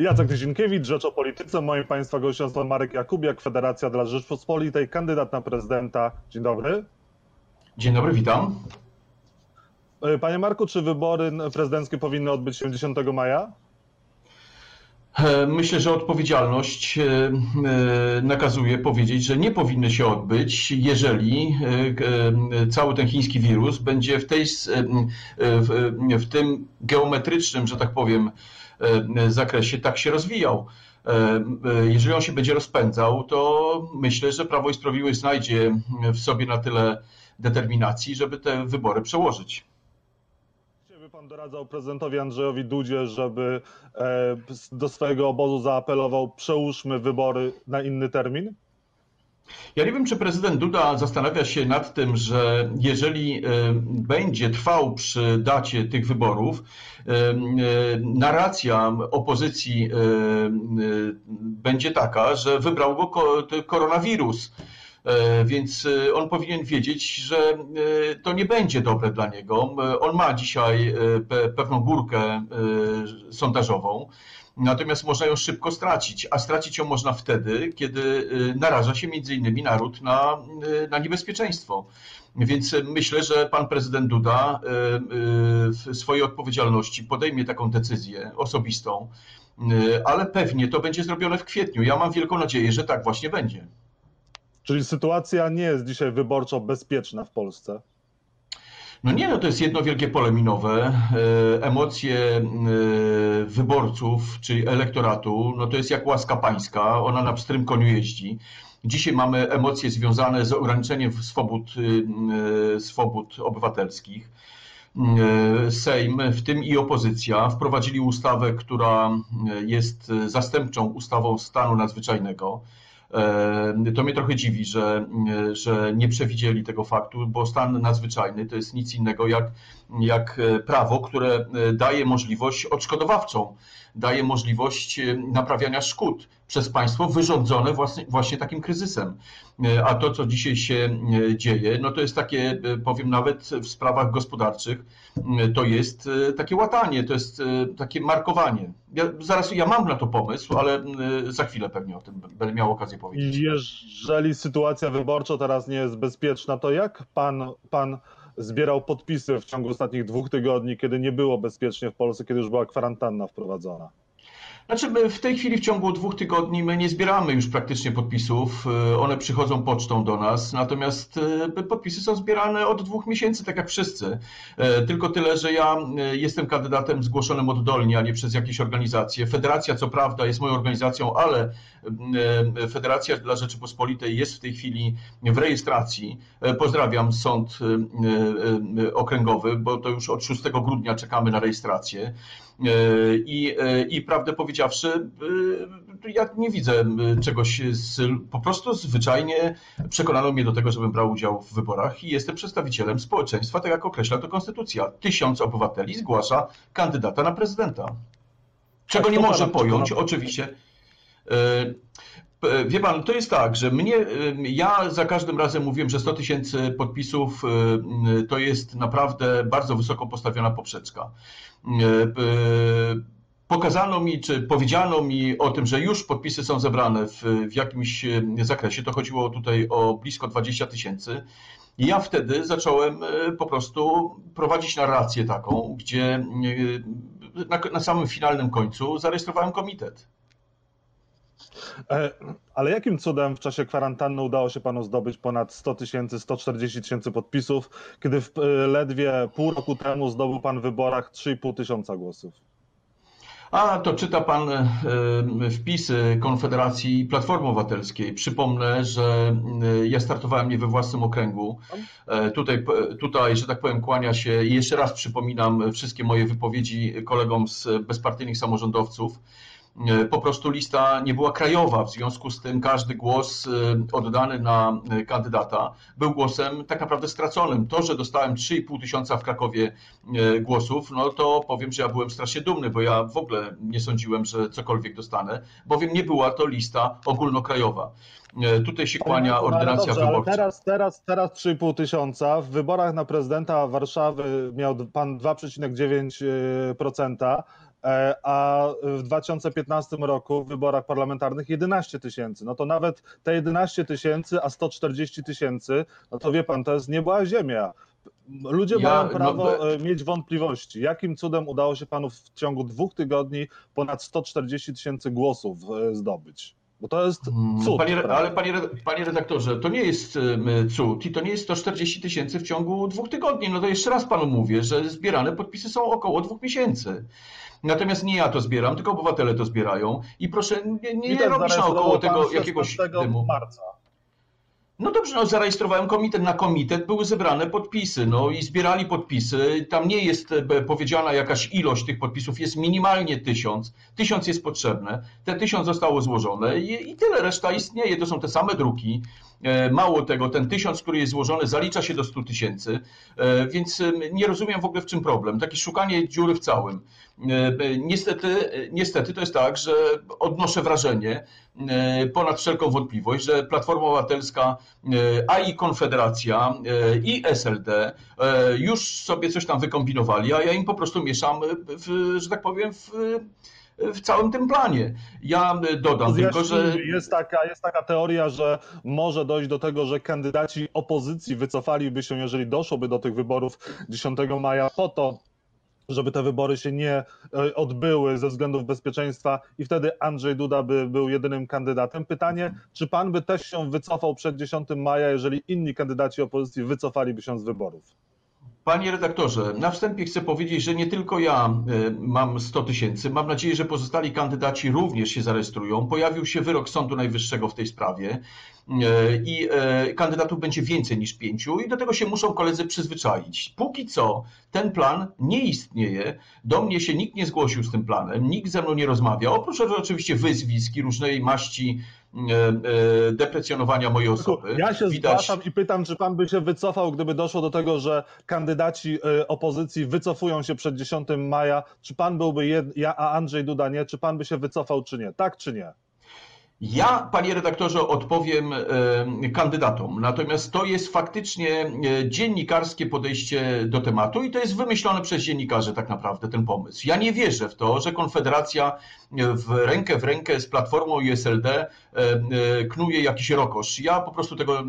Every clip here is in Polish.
Jacek Tyzinkiewicz, Rzecz o Polityce. Moim Państwa gościem jest Marek Jakubiak, Federacja dla Rzeczpospolitej, kandydat na prezydenta. Dzień dobry. Dzień dobry, witam. E, Panie Marku, czy wybory prezydenckie powinny odbyć się 10 maja? E, myślę, że odpowiedzialność e, nakazuje powiedzieć, że nie powinny się odbyć, jeżeli cały ten chiński wirus będzie w, tej, w tym geometrycznym, że tak powiem, zakresie tak się rozwijał. Jeżeli on się będzie rozpędzał, to myślę, że Prawo i Sprawiedliwość znajdzie w sobie na tyle determinacji, żeby te wybory przełożyć. Pan doradzał prezydentowi Andrzejowi Dudzie, żeby e, do swojego obozu zaapelował, przełóżmy wybory na inny termin? Ja nie wiem, czy prezydent Duda zastanawia się nad tym, że jeżeli e, będzie trwał przy dacie tych wyborów, e, narracja opozycji będzie taka, że wybrał go koronawirus. E, więc e, on powinien wiedzieć, że e, to nie będzie dobre dla niego. On ma dzisiaj pewną górkę sondażową. Natomiast można ją szybko stracić, a stracić ją można wtedy, kiedy naraża się między innymi naród na, na niebezpieczeństwo. Więc myślę, że pan prezydent Duda w swojej odpowiedzialności podejmie taką decyzję osobistą, ale pewnie to będzie zrobione w kwietniu. Ja mam wielką nadzieję, że tak właśnie będzie. Czyli sytuacja nie jest dzisiaj wyborczo bezpieczna w Polsce? No nie, no to jest jedno wielkie pole minowe. E, emocje e, wyborców, czyli elektoratu, no to jest jak łaska pańska, ona na pstrym koniu jeździ. Dzisiaj mamy emocje związane z ograniczeniem swobód, e, swobód obywatelskich. Sejm, w tym i opozycja, wprowadzili ustawę, która jest zastępczą ustawą stanu nadzwyczajnego. E, to mnie trochę dziwi, że, że nie przewidzieli tego faktu, bo stan nadzwyczajny to jest nic innego jak, jak prawo, które daje możliwość odszkodowawczą, daje możliwość naprawiania szkód przez państwo wyrządzone właśnie, właśnie takim kryzysem. E, a to, co dzisiaj się e, dzieje, no to jest takie, powiem nawet w sprawach gospodarczych, to jest takie łatanie, to jest takie markowanie. Ja, zaraz ja mam na to pomysł, ale za chwilę pewnie o tym będę miał okazję powiedzieć. Jeżeli sytuacja wyborcza teraz nie jest bezpieczna, to jak pan, pan zbierał podpisy w ciągu ostatnich dwóch tygodni, kiedy nie było bezpiecznie w Polsce, kiedy już była kwarantanna wprowadzona? Znaczy, my w tej chwili w ciągu dwóch tygodni my nie zbieramy już praktycznie podpisów. E, one przychodzą pocztą do nas, natomiast e, podpisy są zbierane od dwóch miesięcy, tak jak wszyscy. E, tylko tyle, że ja jestem kandydatem zgłoszonym oddolnie, a nie przez jakieś organizacje. Federacja, co prawda, jest moją organizacją, ale Federacja dla Rzeczypospolitej jest w tej chwili w rejestracji. Pozdrawiam Sąd Okręgowy, bo to już od 6 grudnia czekamy na rejestrację. I, i prawdę powiedziawszy, y, ja nie widzę y, czegoś, z, po prostu zwyczajnie przekonano mnie do tego, żebym brał udział w wyborach i jestem przedstawicielem społeczeństwa, tak jak określa to konstytucja. Tysiąc obywateli zgłasza kandydata na prezydenta. Czego tak, nie może pojąć, oczywiście. Y, wie pan, to jest tak, że mnie, ja za każdym razem mówiłem, że 100 tysięcy podpisów to jest naprawdę bardzo wysoko postawiona poprzeczka pokazano mi, czy powiedziano mi o tym, że już podpisy są zebrane w, w jakimś zakresie, to chodziło tutaj o blisko 20 tysięcy. I ja wtedy zacząłem po prostu prowadzić narrację taką, gdzie na, na samym finalnym końcu zarejestrowałem komitet. Ale jakim cudem w czasie kwarantanny udało się panu zdobyć ponad 100 tysięcy, 140 tysięcy podpisów, kiedy w ledwie pół roku temu zdobył pan w wyborach 3,5 tysiąca głosów? A to czyta pan e, wpisy Konfederacji Platformy Obywatelskiej. Przypomnę, że e, ja startowałem nie we własnym okręgu. E, tutaj, tutaj, że tak powiem, kłania się i jeszcze raz przypominam wszystkie moje wypowiedzi kolegom z bezpartyjnych samorządowców. E, po prostu lista nie była krajowa, w związku z tym każdy głos e, oddany na e, kandydata był głosem tak naprawdę straconym. To, że dostałem 3,5 tysiąca w Krakowie głosów, no to powiem, że ja byłem strasznie dumny, bo ja w ogóle nie sądziłem, że cokolwiek dostanę, bowiem nie była to lista ogólnokrajowa. Tutaj się kłania no, ordynacja dobrze, wyborcza. teraz, teraz, teraz 3,5 tysiąca. W wyborach na prezydenta Warszawy miał pan 2,9%. E, a w 2015 roku w wyborach parlamentarnych 11 tysięcy. No to nawet te 11 tysięcy, a 140 tysięcy, no to wie pan, to jest niebła ziemia. Ludzie ja, mają no, prawo no, mieć wątpliwości. Jakim cudem udało się panu w ciągu dwóch tygodni ponad 140 tysięcy głosów zdobyć? Bo to jest mm, cud. Panie, ale panie, panie redaktorze, to nie jest cud i to nie jest 140 tysięcy w ciągu dwóch tygodni. No to jeszcze raz panu mówię, że zbierane podpisy są około dwóch miesięcy. Natomiast nie ja to zbieram, tylko obywatele to zbierają i proszę nie, nie, nie robić naokoło tego jakiegoś dymu. marca. No dobrze, no zarejestrowałem komitet. Na komitet były zebrane podpisy, no i zbierali podpisy. Tam nie jest e, powiedziana jakaś ilość tych podpisów, jest minimalnie tysiąc. Tysiąc jest potrzebne. Te tysiąc zostało złożone i, i tyle. Reszta istnieje. To są te same druki. E, mało tego, ten tysiąc, który jest złożony, zalicza się do 100 tysięcy, e, więc nie rozumiem w ogóle w czym problem. Takie szukanie dziury w całym. Niestety, niestety to jest tak, że odnoszę wrażenie, ponad wszelką wątpliwość, że Platforma Obywatelska, a i Konfederacja, i SLD już sobie coś tam wykombinowali, a ja im po prostu mieszam, w, że tak powiem, w w całym tym planie. Ja dodam tylko, że. Jest taka, jest taka teoria, że może dojść do tego, że kandydaci opozycji wycofaliby się, jeżeli doszłoby do tych wyborów 10 maja, po to, żeby te wybory się nie e, odbyły ze względów bezpieczeństwa i wtedy Andrzej Duda by był jedynym kandydatem. Pytanie, czy pan by też się wycofał przed 10 maja, jeżeli inni kandydaci opozycji wycofaliby się z wyborów? Panie redaktorze, na wstępie chcę powiedzieć, że nie tylko ja e, mam 100 tysięcy. Mam nadzieję, że pozostali kandydaci również się zarejestrują. Pojawił się wyrok Sądu Najwyższego w tej sprawie i e, kandydatów będzie więcej niż pięciu i do tego się muszą koledzy przyzwyczaić. Póki co ten plan nie istnieje. Do mnie się nikt nie zgłosił z tym planem, nikt ze mną nie rozmawiał. Oprócz oczywiście wyzwisk i różnej maści E, e, deprecjonowania mojej osoby. Ja się Widać... zgłaszam i pytam, czy pan by się wycofał, gdyby doszło do tego, że kandydaci e, opozycji wycofują się przed 10 maja. Czy pan byłby, jed... ja, a Andrzej Duda nie, czy pan by się wycofał, czy nie? Tak, czy nie? Ja, panie redaktorze, odpowiem kandydatom. Natomiast to jest faktycznie dziennikarskie podejście do tematu i to jest wymyślone przez dziennikarzy tak naprawdę ten pomysł. Ja nie wierzę w to, że Konfederacja w rękę w rękę z Platformą i SLD knuje jakiś rokosz. Ja po prostu tego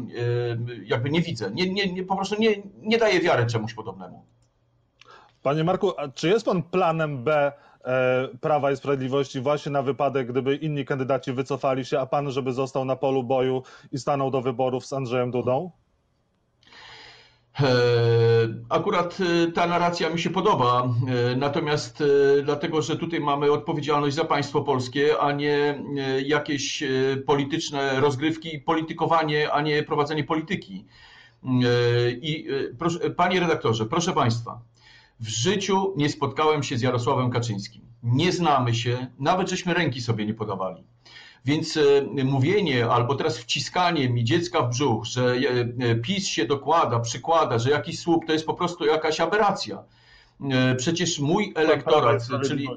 jakby nie widzę. Nie, nie, nie, po prostu nie, nie daję wiary czemuś podobnemu. Panie Marku, czy jest pan planem B E, Prawa i Sprawiedliwości właśnie na wypadek, gdyby inni kandydaci wycofali się, a pan, żeby został na polu boju i stanął do wyborów z Andrzejem Dudą? E, akurat e, ta narracja mi się podoba, natomiast dlatego, że tutaj mamy odpowiedzialność za państwo polskie, a nie jakieś polityczne rozgrywki, politykowanie, a nie prowadzenie polityki. I proszę, panie redaktorze, proszę państwa, w życiu nie spotkałem się z Jarosławem Kaczyńskim. Nie znamy się, nawet żeśmy ręki sobie nie podawali. Więc e, mówienie albo teraz wciskanie mi dziecka w brzuch, że e, PiS się dokłada, przykłada, że jakiś słup to jest po prostu jakaś aberracja. E, przecież mój elektorat, czyli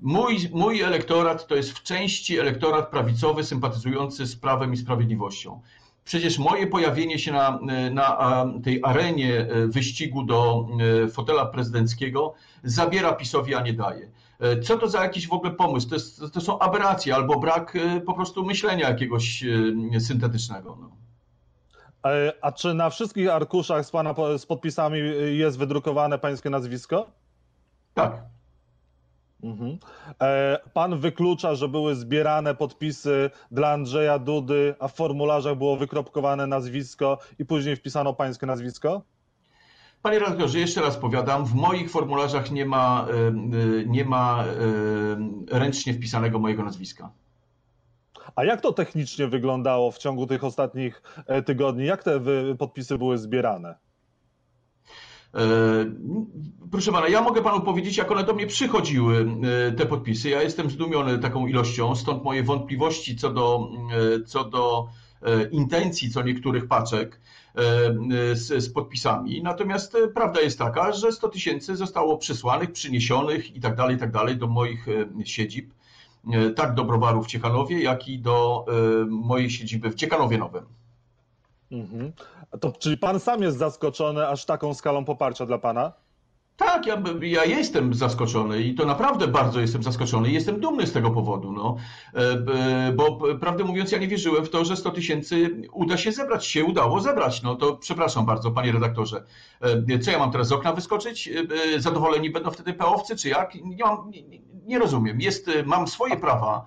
mój, mój elektorat to jest w części elektorat prawicowy sympatyzujący z prawem i sprawiedliwością. Przecież moje pojawienie się na, na tej arenie e, wyścigu do e, fotela prezydenckiego zabiera PiSowi, a nie daje. E, co to za jakiś w ogóle pomysł? To, jest, to są aberracje albo brak po prostu myślenia jakiegoś syntetycznego. No. A czy na wszystkich arkuszach z pana z podpisami jest wydrukowane pańskie nazwisko? Tak. Mhm. E, pan wyklucza, że były zbierane podpisy dla Andrzeja Dudy, a w formularzach było wykropkowane nazwisko i później wpisano pańskie nazwisko? Panie redaktorze, jeszcze raz powiadam, w moich formularzach nie ma, e, e, nie ma ręcznie wpisanego mojego nazwiska. A jak to technicznie wyglądało w ciągu tych ostatnich tygodni? Jak te podpisy były zbierane? E, proszę pana, ja mogę panu powiedzieć, jak one do mnie przychodziły, e, te podpisy. Ja jestem zdumiony taką ilością, stąd moje wątpliwości co do, e, co do intencji co niektórych paczek z, z podpisami. Natomiast prawda jest taka, że 100 tysięcy zostało przysłanych, przyniesionych i tak dalej, i tak dalej do moich siedzib, tak do browarów w Ciechanowie, jak i do mojej siedziby w Ciekanowie Nowym. Mhm. To, czyli pan sam jest zaskoczony aż taką skalą poparcia dla pana? Tak, ja, ja jestem zaskoczony i to naprawdę bardzo jestem zaskoczony i jestem dumny z tego powodu, no. E, bo prawdę mówiąc, ja nie wierzyłem w to, że 100 tysięcy uda się zebrać, się udało zebrać. No to przepraszam bardzo, panie redaktorze. E, co ja mam teraz z okna wyskoczyć? E, zadowoleni będą wtedy peowcy, czy jak? Nie, mam, nie, nie rozumiem. Jest, mam swoje prawa.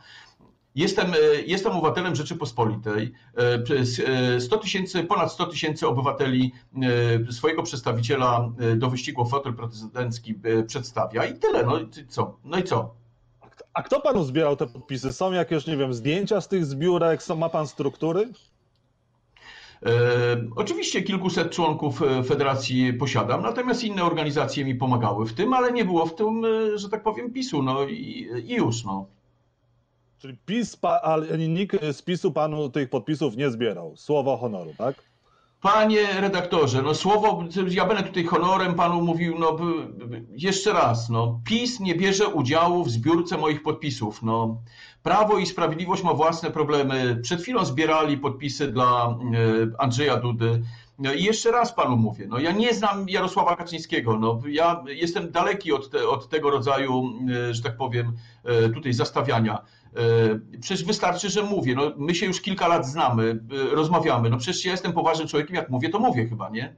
Jestem, e, jestem obywatelem Rzeczypospolitej. 100 e, tysięcy, ponad 100 tysięcy obywateli e, swojego przedstawiciela do wyścigu o fotel prezydencki przedstawia i tyle. No i co? No i co? A kto panu zbierał te podpisy? Są jakieś, nie wiem, zdjęcia z tych zbiórek? Ma pan struktury? E, oczywiście kilkuset członków federacji posiadam, natomiast inne organizacje mi pomagały w tym, ale nie było w tym, że tak powiem, PiSu, no i, i już, no. Czyli PiS, ale nikt z PiSu panu tych podpisów nie zbierał. Słowo honoru, tak? Panie redaktorze, no słowo, ja będę tutaj honorem panu mówił, no jeszcze raz, no PiS nie bierze udziału w zbiórce moich podpisów, no Prawo i Sprawiedliwość ma własne problemy. Przed chwilą zbierali podpisy dla e, Andrzeja Dudy. No I jeszcze raz panu mówię, no ja nie znam Jarosława Kaczyńskiego, no ja jestem daleki od, te, od tego rodzaju, e, że tak powiem, e, tutaj zastawiania. E, przecież wystarczy, że mówię. No, my się już kilka lat znamy, e, rozmawiamy. No przecież ja jestem poważnym człowiekiem, jak mówię, to mówię chyba, nie?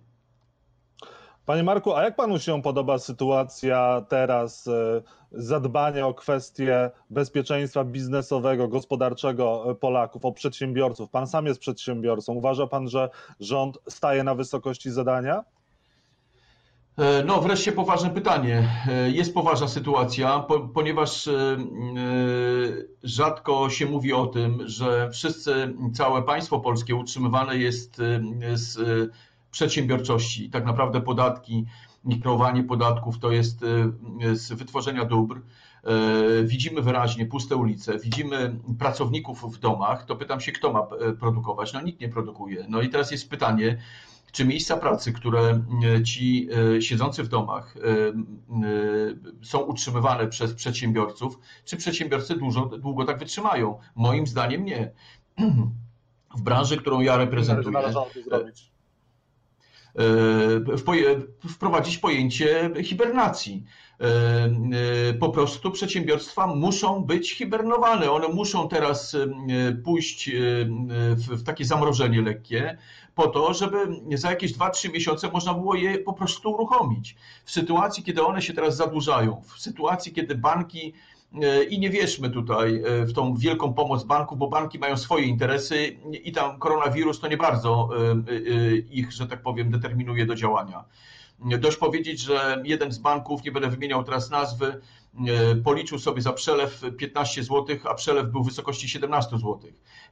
Panie Marku, a jak panu się podoba sytuacja teraz e, zadbania o kwestie bezpieczeństwa biznesowego, gospodarczego Polaków, o przedsiębiorców? Pan sam jest przedsiębiorcą. Uważa pan, że rząd staje na wysokości zadania? E, no, wreszcie poważne pytanie. E, jest poważna sytuacja, ponieważ e, rzadko się mówi o tym, że wszyscy, całe państwo polskie utrzymywane jest z przedsiębiorczości. Tak naprawdę podatki kreowanie podatków to jest z wytworzenia dóbr. Widzimy wyraźnie puste ulice, widzimy pracowników w domach. To pytam się, kto ma produkować? No nikt nie produkuje. No i teraz jest pytanie, czy miejsca pracy, które e, ci e, siedzący w domach e, są utrzymywane przez przedsiębiorców, czy przedsiębiorcy dużo, długo tak wytrzymają? Moim zdaniem nie. W branży, którą ja reprezentuję, wprowadzić pojęcie hibernacji. Po prostu przedsiębiorstwa muszą być hibernowane. One muszą teraz pójść w takie zamrożenie lekkie, po to, żeby za jakieś 2-3 miesiące można było je po prostu uruchomić. W sytuacji, kiedy one się teraz zadłużają, w sytuacji, kiedy banki e, i nie wierzmy tutaj e, w tą wielką pomoc banków, bo banki mają swoje interesy i tam koronawirus to nie bardzo e, ich, że tak powiem, determinuje do działania. Dość powiedzieć, że jeden z banków, nie będę wymieniał teraz nazwy, policzył sobie za przelew 15 zł, a przelew był w wysokości 17 zł.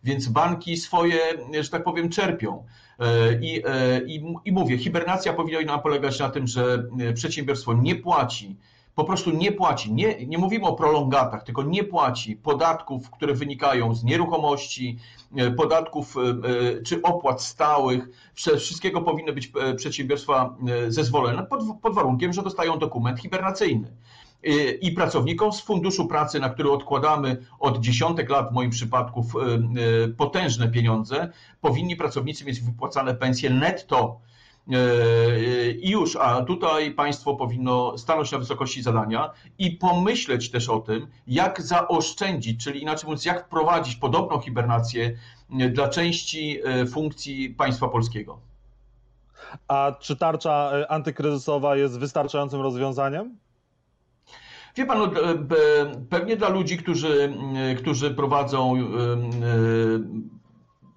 Więc banki swoje, że tak powiem, czerpią. E, I, e, i, I mówię, hibernacja powinna polegać na tym, że e, przedsiębiorstwo nie płaci, po prostu nie płaci, nie, nie mówimy o prolongatach, tylko nie płaci podatków, które wynikają z nieruchomości, podatków czy opłat stałych. Wszystkiego powinny być przedsiębiorstwa zezwolone pod, pod warunkiem, że dostają dokument hibernacyjny i pracownikom z Funduszu Pracy, na który odkładamy od dziesiątek lat w moim przypadku e, potężne pieniądze, powinni pracownicy mieć wypłacane pensje netto. E, I już, a tutaj państwo powinno stanąć na wysokości zadania i pomyśleć też o tym, jak zaoszczędzić, czyli inaczej mówiąc, jak wprowadzić podobną hibernację e, dla części funkcji państwa polskiego. A czy tarcza antykryzysowa jest wystarczającym rozwiązaniem? Wie pan, no, pewnie dla ludzi, którzy, którzy prowadzą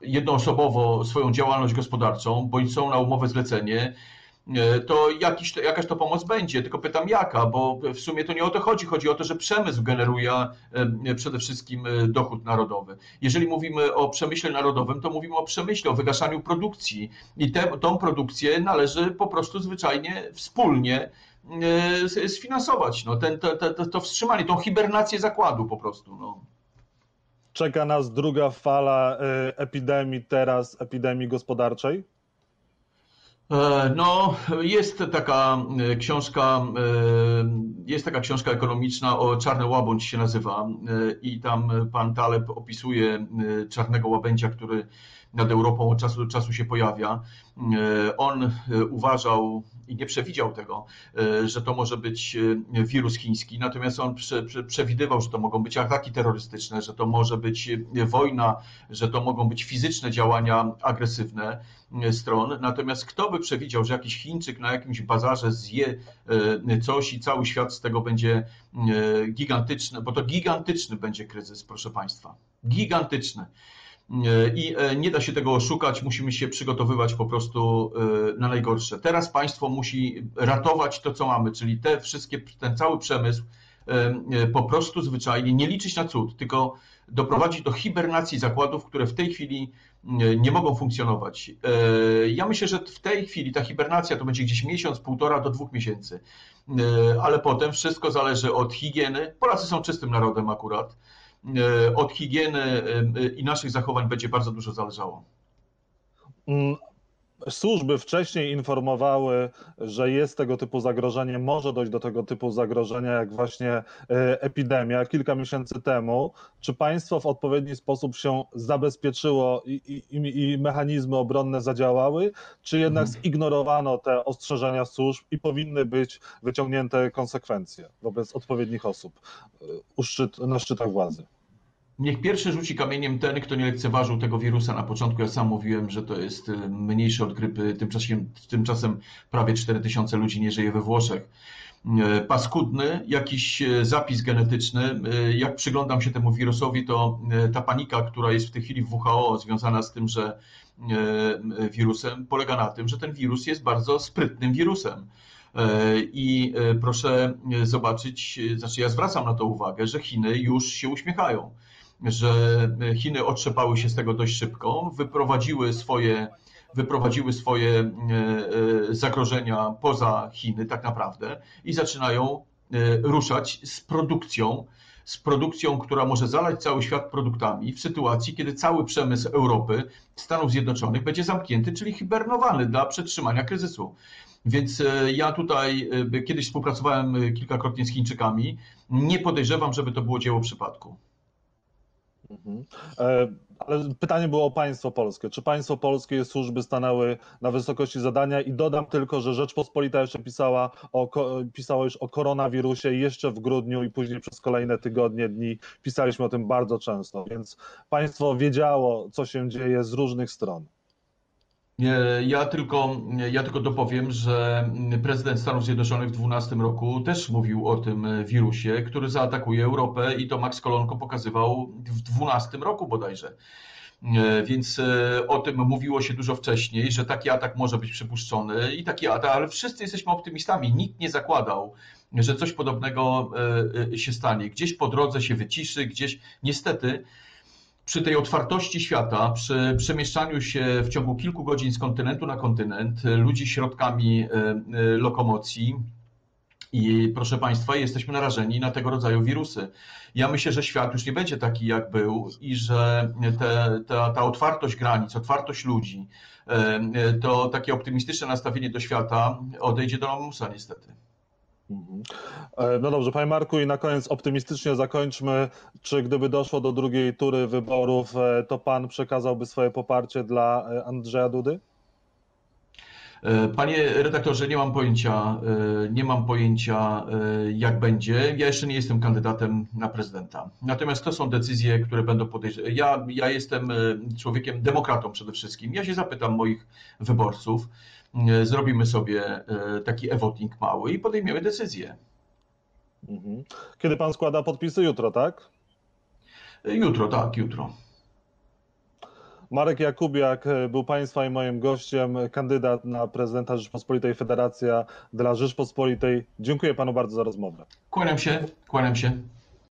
jednoosobowo swoją działalność gospodarczą, bądź są na umowę zlecenie, e, to jakiś, jakaś to pomoc będzie, tylko pytam jaka, bo w sumie to nie o to chodzi. Chodzi o to, że przemysł generuje przede wszystkim e, dochód narodowy. Jeżeli mówimy o przemyśle narodowym, to mówimy o przemyśle, o wygaszaniu produkcji i tę tą produkcję należy po prostu zwyczajnie wspólnie E, sfinansować. No, ten, to, to, to wstrzymanie, tą hibernację zakładu po prostu. No. Czeka nas druga fala e, epidemii, teraz epidemii gospodarczej? E, no, jest taka książka, jest taka książka ekonomiczna o Czarny Łabędź się nazywa i tam pan Taleb opisuje czarnego łabędzia, który nad Europą od czasu do czasu się pojawia. On uważał i nie przewidział tego, że to może być wirus chiński, natomiast on przewidywał, że to mogą być ataki terrorystyczne, że to może być wojna, że to mogą być fizyczne działania agresywne stron. Natomiast kto by przewidział, że jakiś Chińczyk na jakimś bazarze zje coś i cały świat z tego będzie gigantyczny, bo to gigantyczny będzie kryzys, proszę Państwa. Gigantyczny. I e, nie da się tego oszukać, musimy się przygotowywać po prostu e, na najgorsze. Teraz państwo musi ratować to, co mamy, czyli te wszystkie, ten cały przemysł e, po prostu zwyczajnie nie liczyć na cud, tylko doprowadzić do hibernacji zakładów, które w tej chwili nie mogą funkcjonować. Ja myślę, że w tej chwili ta hibernacja to będzie gdzieś miesiąc, półtora do dwóch miesięcy, ale potem wszystko zależy od higieny. Polacy są czystym narodem akurat E, od higieny e, i naszych zachowań będzie bardzo dużo zależało. Służby wcześniej informowały, że jest tego typu zagrożenie, może dojść do tego typu zagrożenia, jak właśnie e, epidemia kilka miesięcy temu. Czy państwo w odpowiedni sposób się zabezpieczyło i, i, i mechanizmy obronne zadziałały, czy jednak mhm. zignorowano te ostrzeżenia służb i powinny być wyciągnięte konsekwencje wobec odpowiednich osób szczyt, na szczytach władzy? Niech pierwszy rzuci kamieniem ten, kto nie lekceważył tego wirusa na początku. Ja sam mówiłem, że to jest y, mniejszy od grypy. Tymczasem, tymczasem prawie 4000 ludzi nie żyje we Włoszech. Y, paskudny, jakiś y, zapis genetyczny. Jak przyglądam się temu wirusowi, to ta panika, która jest w tej chwili w WHO związana z tym, że wirusem, polega na tym, że ten wirus jest bardzo sprytnym wirusem. I proszę zobaczyć, znaczy ja zwracam na to uwagę, że Chiny już się uśmiechają że Chiny otrzepały się z tego dość szybko, wyprowadziły swoje, wyprowadziły swoje e, e, zagrożenia poza Chiny tak naprawdę i zaczynają e, ruszać z produkcją, z produkcją, która może zalać cały świat produktami w sytuacji, kiedy cały przemysł Europy, Stanów Zjednoczonych będzie zamknięty, czyli hibernowany dla przetrzymania kryzysu. Więc ja tutaj kiedyś współpracowałem kilkakrotnie z Chińczykami. Nie podejrzewam, żeby to było dzieło przypadku. Mhm. E, ale pytanie było o państwo polskie. Czy państwo polskie służby stanęły na wysokości zadania? I dodam tylko, że Rzeczpospolita jeszcze pisała, o, pisała już o koronawirusie jeszcze w grudniu i później przez kolejne tygodnie, dni pisaliśmy o tym bardzo często, więc państwo wiedziało, co się dzieje z różnych stron. Ja tylko, ja tylko dopowiem, że prezydent Stanów Zjednoczonych w 2012 roku też mówił o tym wirusie, który zaatakuje Europę i to Max Kolonko pokazywał w 2012 roku bodajże. Więc e, o tym mówiło się dużo wcześniej, że taki atak może być przypuszczony i taki atak, ale wszyscy jesteśmy optymistami. Nikt nie zakładał, że coś podobnego e, e, się stanie. Gdzieś po drodze się wyciszy, gdzieś niestety przy tej otwartości świata, przy przemieszczaniu się w ciągu kilku godzin z kontynentu na kontynent, ludzi środkami e, e, lokomocji, i proszę Państwa, jesteśmy narażeni na tego rodzaju wirusy. Ja myślę, że świat już nie będzie taki, jak był, i że te, ta, ta otwartość granic, otwartość ludzi, e, to takie optymistyczne nastawienie do świata odejdzie do lamusa, niestety. Mhm. E, no dobrze, panie Marku, i na koniec optymistycznie zakończmy. Czy gdyby doszło do drugiej tury wyborów, e, to pan przekazałby swoje poparcie dla e, Andrzeja Dudy? Panie redaktorze, nie mam pojęcia, nie mam pojęcia, jak będzie. Ja jeszcze nie jestem kandydatem na prezydenta. Natomiast to są decyzje, które będą podejrzewane. Ja, ja jestem człowiekiem demokratą przede wszystkim. Ja się zapytam moich wyborców zrobimy sobie e, taki e-voting mały i podejmiemy decyzję. Mhm. Kiedy pan składa podpisy? Jutro, tak? Jutro, tak, jutro. Marek Jakubiak e, był Państwa i moim gościem, kandydat na prezydenta Rzeczpospolitej Federacja dla Rzeczpospolitej. Dziękuję Panu bardzo za rozmowę. Kłaniam się, kłaniam się.